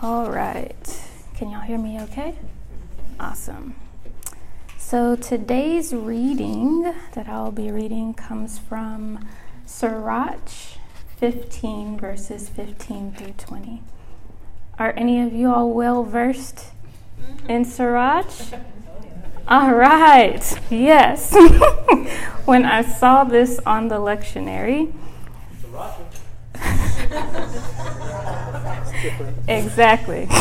All right. Can y'all hear me okay? Awesome. So today's reading that I'll be reading comes from Sirach 15, verses 15 through 20. Are any of you all well versed in Sirach? All right, yes. when I saw this on the lectionary, exactly.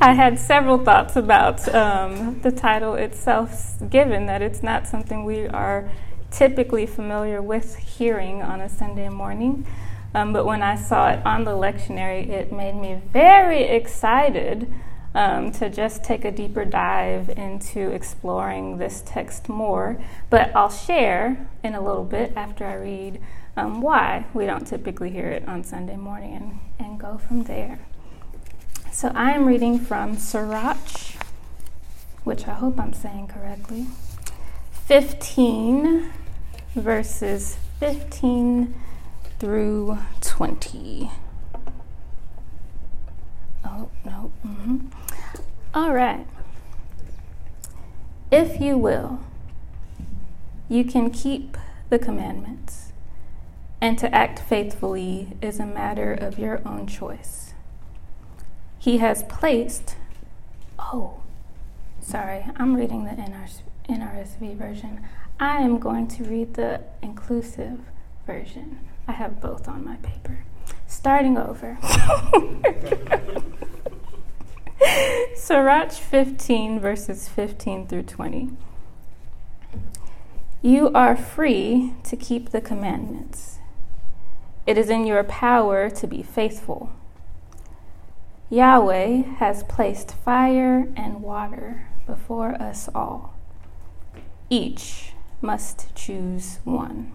I had several thoughts about um, the title itself, given that it's not something we are typically familiar with hearing on a Sunday morning. Um, but when I saw it on the lectionary, it made me very excited um, to just take a deeper dive into exploring this text more. But I'll share in a little bit after I read um, why we don't typically hear it on Sunday morning and, and go from there. So I am reading from Sirach, which I hope I'm saying correctly, 15 verses 15 through 20. Oh, no. Mm-hmm. All right. If you will, you can keep the commandments, and to act faithfully is a matter of your own choice. He has placed, oh, sorry, I'm reading the NRSV version. I am going to read the inclusive version. I have both on my paper. Starting over. Sirach 15, verses 15 through 20. You are free to keep the commandments. It is in your power to be faithful. Yahweh has placed fire and water before us all. Each must choose one.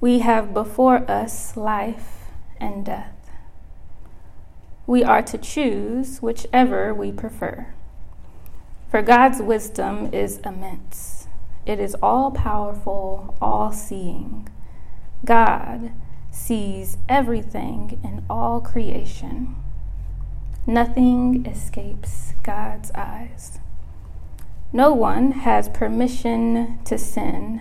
We have before us life and death. We are to choose whichever we prefer. For God's wisdom is immense, it is all powerful, all seeing. God sees everything in all creation. Nothing escapes God's eyes. No one has permission to sin.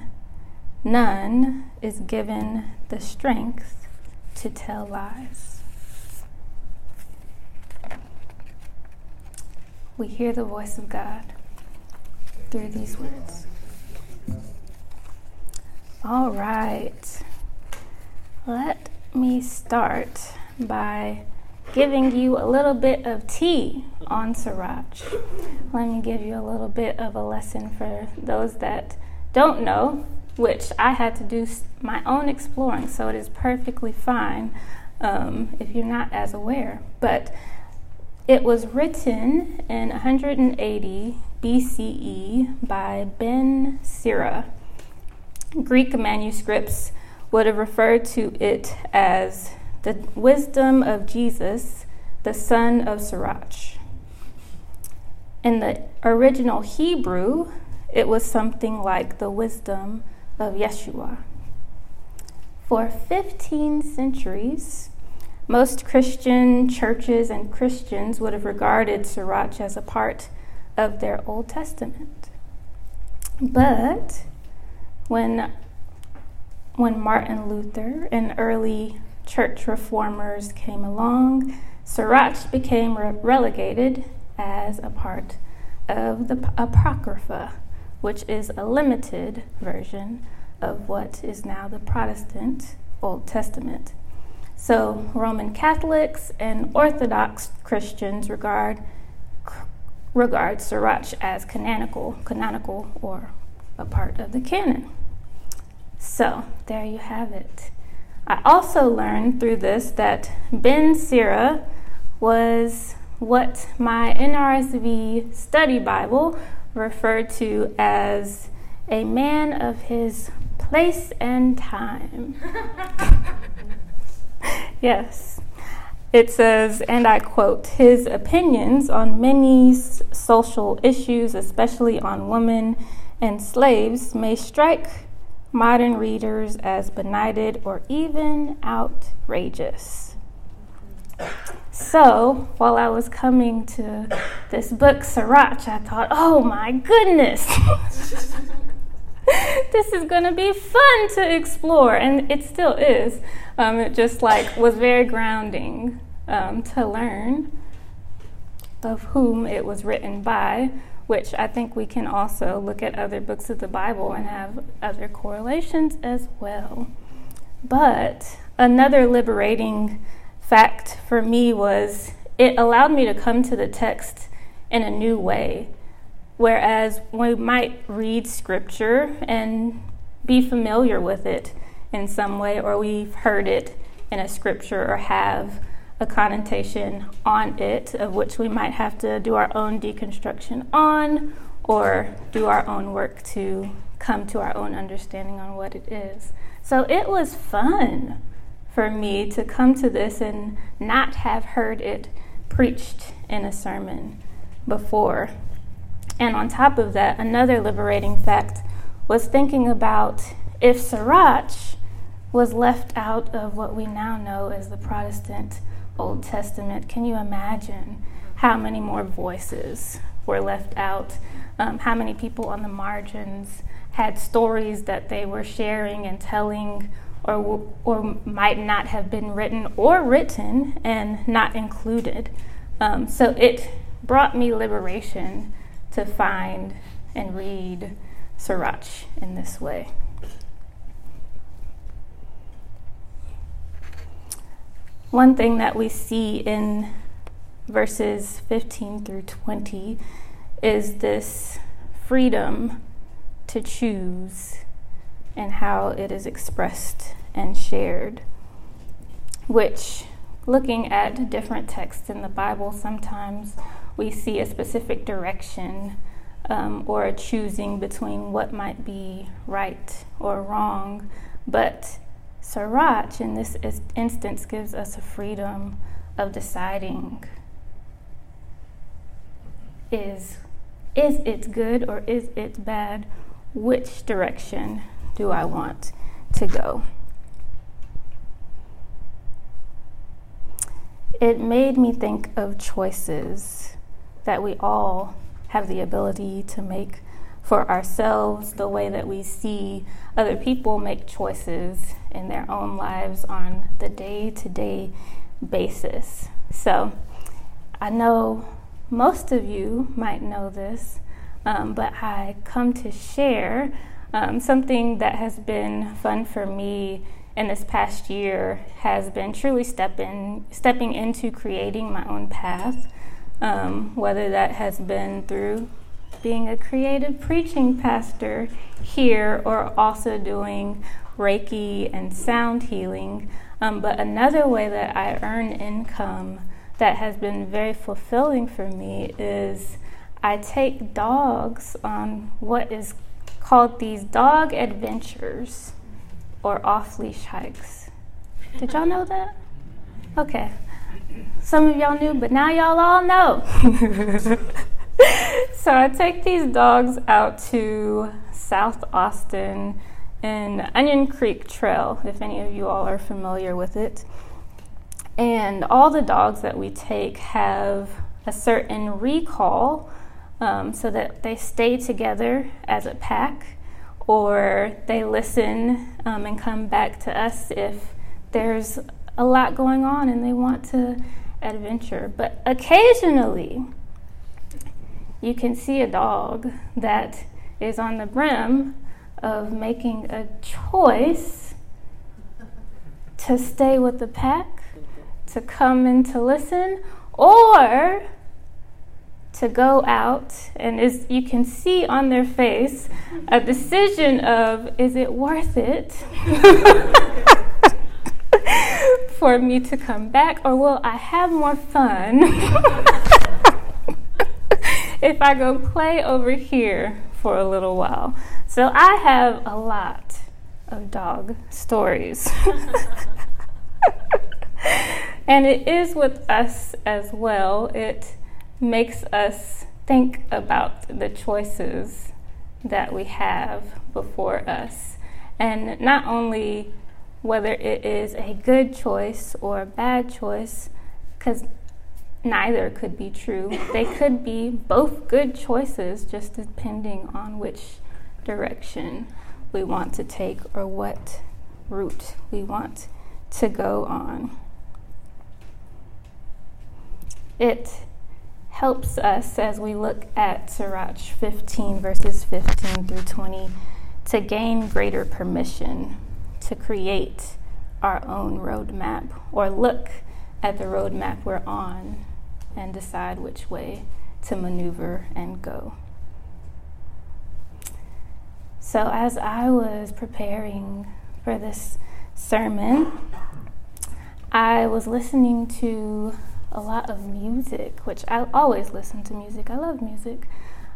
None is given the strength to tell lies. We hear the voice of God through these words. All right. Let me start by giving you a little bit of tea on Sirach. Let me give you a little bit of a lesson for those that don't know, which I had to do my own exploring, so it is perfectly fine um, if you're not as aware. But it was written in 180 BCE by Ben Sira. Greek manuscripts would have referred to it as the wisdom of Jesus, the son of Sirach. In the original Hebrew, it was something like the wisdom of Yeshua. For 15 centuries, most Christian churches and Christians would have regarded Sirach as a part of their Old Testament. But when, when Martin Luther and early church reformers came along, Sirach became re- relegated as a part of the Apocrypha, which is a limited version of what is now the Protestant Old Testament. So, Roman Catholics and Orthodox Christians regard regard Sirach as canonical, canonical or a part of the canon. So, there you have it. I also learned through this that Ben Sira was what my NRSV study Bible referred to as a man of his place and time. yes. It says, and I quote, his opinions on many social issues, especially on women and slaves, may strike modern readers as benighted or even outrageous. So, while I was coming to this book, Sirach, I thought, oh my goodness, this is going to be fun to explore. And it still is. Um, it just like was very grounding um, to learn of whom it was written by, which I think we can also look at other books of the Bible and have other correlations as well. But another liberating fact for me was it allowed me to come to the text in a new way. Whereas we might read scripture and be familiar with it in some way, or we've heard it in a scripture or have a connotation on it, of which we might have to do our own deconstruction on or do our own work to come to our own understanding on what it is. So it was fun for me to come to this and not have heard it preached in a sermon before. And on top of that, another liberating fact was thinking about if Sirach was left out of what we now know as the Protestant Old Testament, can you imagine how many more voices were left out? Um, how many people on the margins had stories that they were sharing and telling, or, or might not have been written or written and not included? Um, so it brought me liberation to find and read Sirach in this way. One thing that we see in verses 15 through 20 is this freedom to choose and how it is expressed and shared, which, looking at different texts in the Bible, sometimes we see a specific direction um, or a choosing between what might be right or wrong, but Sirach, in this instance, gives us a freedom of deciding is, is it good or is it bad? Which direction do I want to go? It made me think of choices that we all have the ability to make for ourselves, the way that we see other people make choices in their own lives on the day to day basis. So I know most of you might know this, um, but I come to share um, something that has been fun for me in this past year has been truly stepping stepping into creating my own path. Um, whether that has been through being a creative preaching pastor here or also doing Reiki and sound healing. Um, but another way that I earn income that has been very fulfilling for me is I take dogs on what is called these dog adventures or off leash hikes. Did y'all know that? Okay. Some of y'all knew, but now y'all all know. so I take these dogs out to South Austin in Onion Creek Trail, if any of you all are familiar with it. And all the dogs that we take have a certain recall um, so that they stay together as a pack or they listen um, and come back to us if there's a lot going on and they want to adventure. But occasionally, you can see a dog that is on the brim of making a choice to stay with the pack, to come and to listen, or to go out. And as you can see on their face a decision of is it worth it for me to come back or will I have more fun if I go play over here for a little while. So I have a lot of dog stories. and it is with us as well. It makes us think about the choices that we have before us. And not only whether it is a good choice or a bad choice, because neither could be true. They could be both good choices, just depending on which direction we want to take or what route we want to go on. It helps us as we look at Sirach 15, verses 15 through 20, to gain greater permission to create our own roadmap or look at the roadmap we're on and decide which way to maneuver and go. So, as I was preparing for this sermon, I was listening to a lot of music, which I always listen to music. I love music.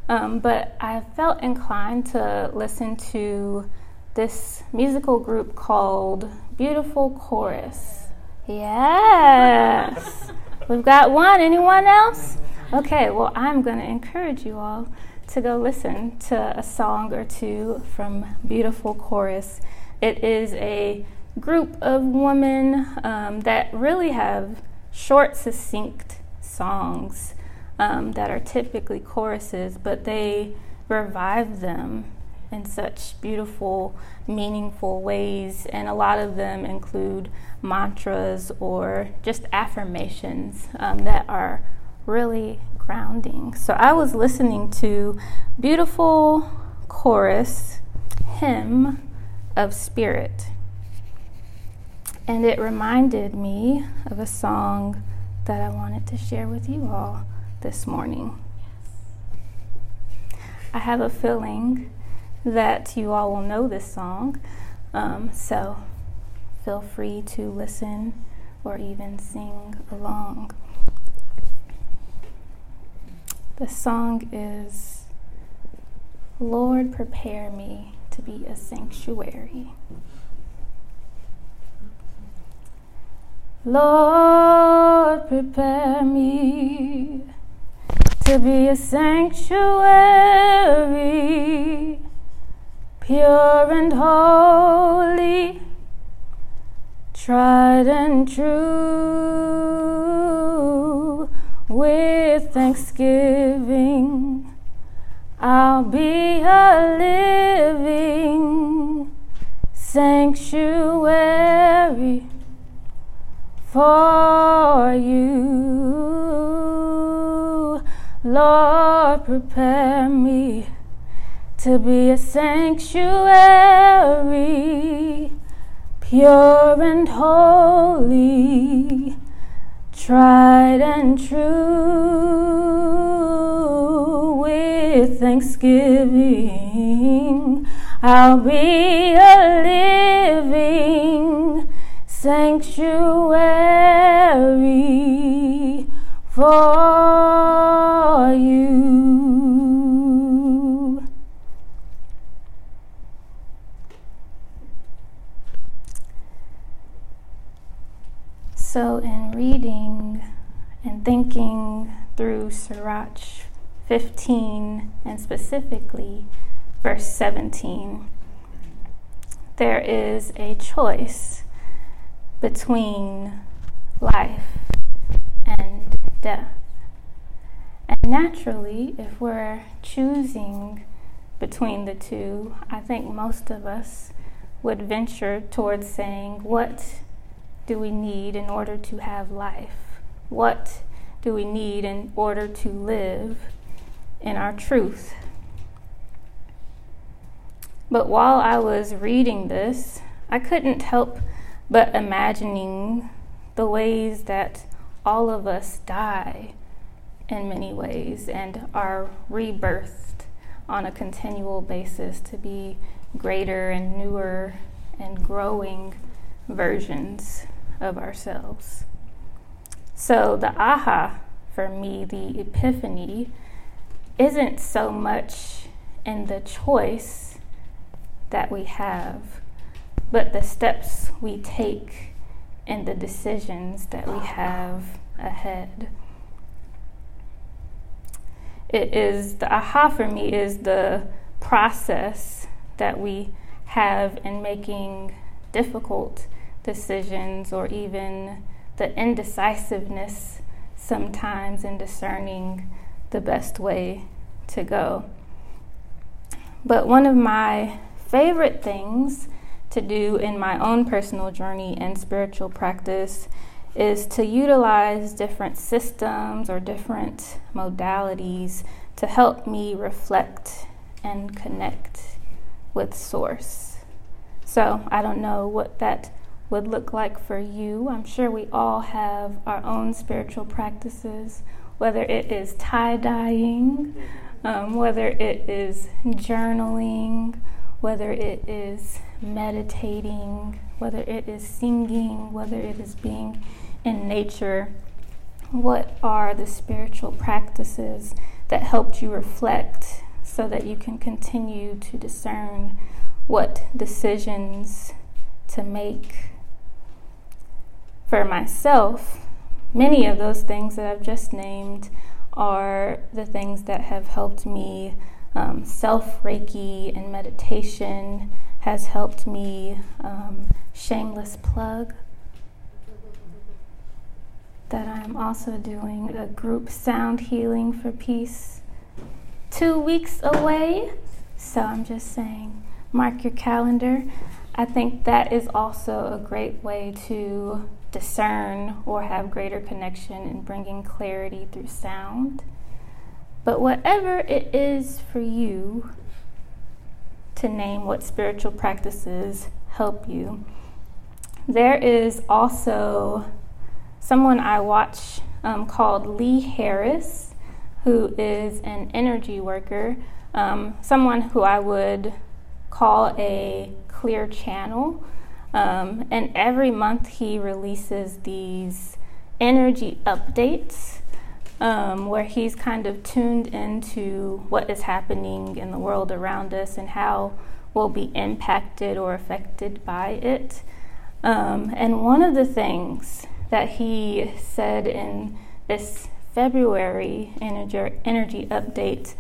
Um, but I felt inclined to listen to this musical group called Beautiful Chorus. Yes. We've got one. Anyone else? Okay, well, I'm going to encourage you all to go listen to a song or two from Beautiful Chorus. It is a group of women um, that really have short, succinct songs um, that are typically choruses, but they revive them in such beautiful, meaningful ways. And a lot of them include mantras or just affirmations um, that are really grounding. So I was listening to beautiful chorus hymn of spirit. And it reminded me of a song that I wanted to share with you all this morning. I have a feeling that you all will know this song, um, so feel free to listen or even sing along. The song is Lord, prepare me to be a sanctuary. Lord, prepare me to be a sanctuary, pure and holy, tried and true. With thanksgiving, I'll be a living sanctuary for you. Lord, prepare me to be a sanctuary, pure and holy, tried and true. With thanksgiving, I'll be a living sanctuary for you. So, in reading and thinking through Sirach 15 and specifically verse 17, there is a choice between life and death. And naturally, if we're choosing between the two, I think most of us would venture towards saying, What do we need in order to have life? What do we need in order to live in our truth? But while I was reading this, I couldn't help but imagining the ways that all of us die in many ways and are rebirthed on a continual basis to be greater and newer and growing versions of ourselves. So, the aha for me, the epiphany, isn't so much in the choice that we have but the steps we take and the decisions that we have ahead. It is the aha for me is the process that we have in making difficult decisions or even the indecisiveness sometimes in discerning the best way to go. But one of my favorite things to do in my own personal journey and spiritual practice is to utilize different systems or different modalities to help me reflect and connect with Source. So I don't know what that would look like for you. I'm sure we all have our own spiritual practices, whether it is tie dyeing, um, whether it is journaling, whether it is meditating, whether it is singing, whether it is being in nature. What are the spiritual practices that helped you reflect so that you can continue to discern what decisions to make? For myself, many of those things that I've just named are the things that have helped me. Um, Self Reiki and meditation has helped me. Um, shameless plug that I'm also doing a group sound healing for peace two weeks away. So I'm just saying, mark your calendar. I think that is also a great way to discern or have greater connection in bringing clarity through sound. But whatever it is for you to name what spiritual practices help you, there is also someone I watch um, called Lee Harris, who is an energy worker, um, someone who I would call a clear channel. Um, and every month he releases these energy updates um, where he's kind of tuned into what is happening in the world around us and how we'll be impacted or affected by it. Um, and one of the things that he said in this February energy, energy update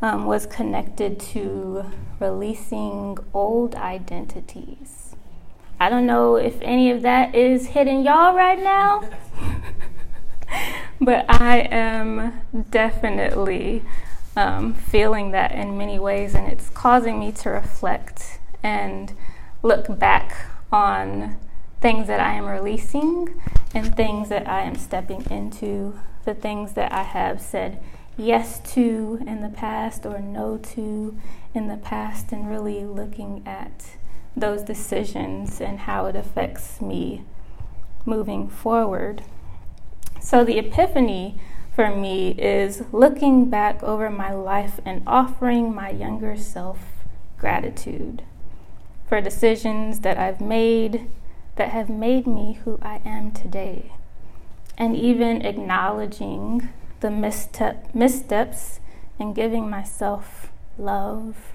um, was connected to releasing old identities. I don't know if any of that is hitting y'all right now, but I am definitely um, feeling that in many ways, and it's causing me to reflect and look back on things that I am releasing and things that I am stepping into, the things that I have said yes to in the past or no to in the past, and really looking at those decisions and how it affects me moving forward. So, the epiphany for me is looking back over my life and offering my younger self gratitude for decisions that I've made that have made me who I am today. And even acknowledging the misstep, missteps and giving myself love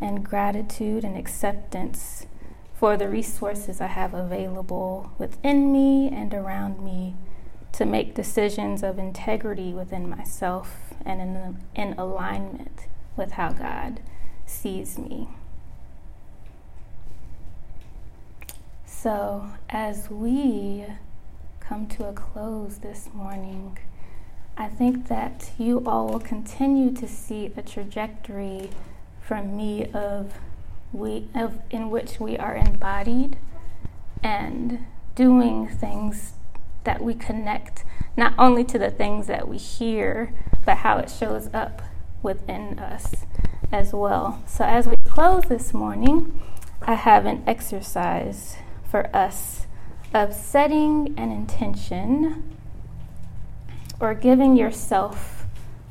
and gratitude and acceptance for the resources I have available within me and around me to make decisions of integrity within myself and in, in alignment with how God sees me. So, as we come to a close this morning, I think that you all will continue to see a trajectory from me of we of in which we are embodied and doing things that we connect not only to the things that we hear, but how it shows up within us as well. So as we close this morning, I have an exercise for us of setting an intention or giving yourself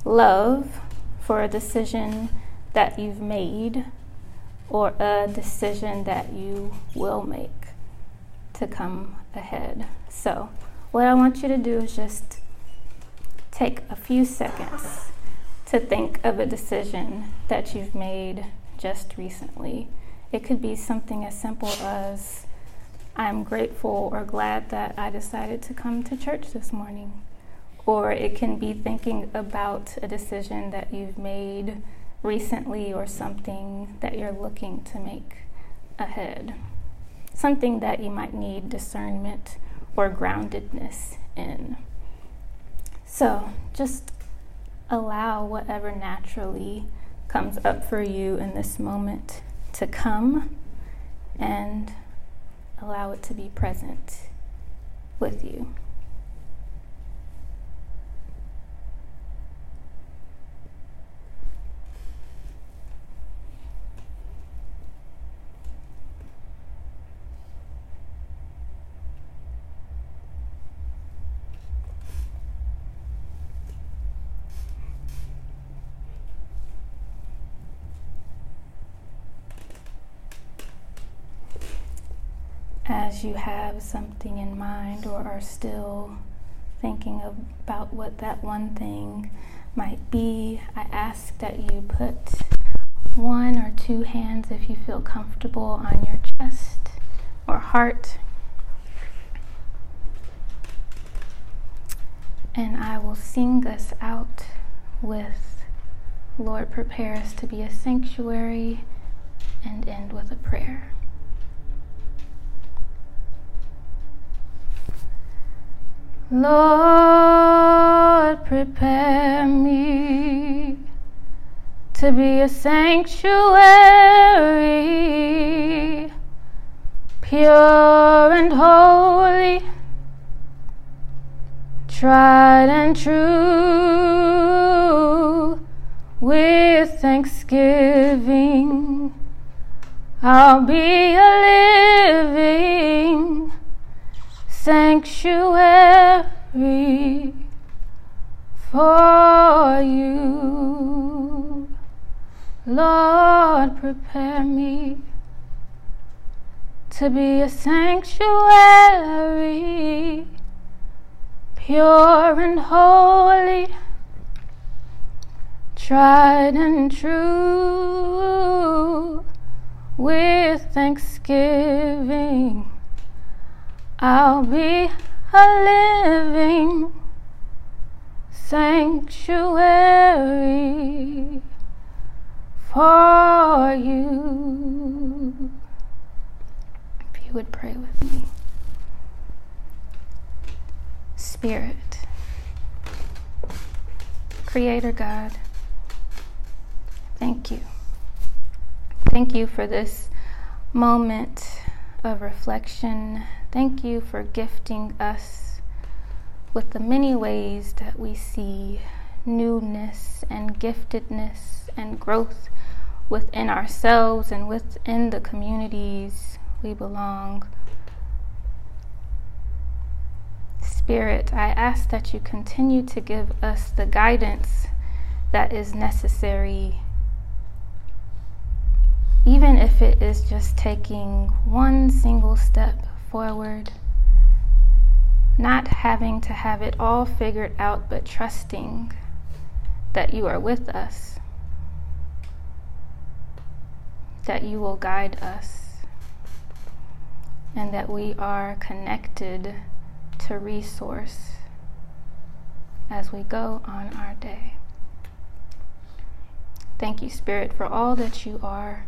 love for a decision that you've made or a decision that you will make to come ahead. So, what I want you to do is just take a few seconds to think of a decision that you've made just recently. It could be something as simple as I'm grateful or glad that I decided to come to church this morning. Or it can be thinking about a decision that you've made recently or something that you're looking to make ahead, something that you might need discernment or groundedness in. So just allow whatever naturally comes up for you in this moment to come and allow it to be present with you. You have something in mind or are still thinking about what that one thing might be, I ask that you put one or two hands, if you feel comfortable, on your chest or heart. And I will sing us out with Lord, prepare us to be a sanctuary and end with a prayer. Lord, prepare me to be a sanctuary, pure and holy, tried and true, with thanksgiving. I'll be a living sanctuary for you. Lord, prepare me to be a sanctuary, pure and holy, tried and true, with thanksgiving. I'll be a living sanctuary for you. If you would pray with me. Spirit, Creator God, thank you. Thank you for this moment of reflection Thank you for gifting us with the many ways that we see newness and giftedness and growth within ourselves and within the communities we belong. Spirit, I ask that you continue to give us the guidance that is necessary, even if it is just taking one single step forward, not having to have it all figured out, but trusting that you are with us, that you will guide us, and that we are connected to resource as we go on our day. Thank you, Spirit, for all that you are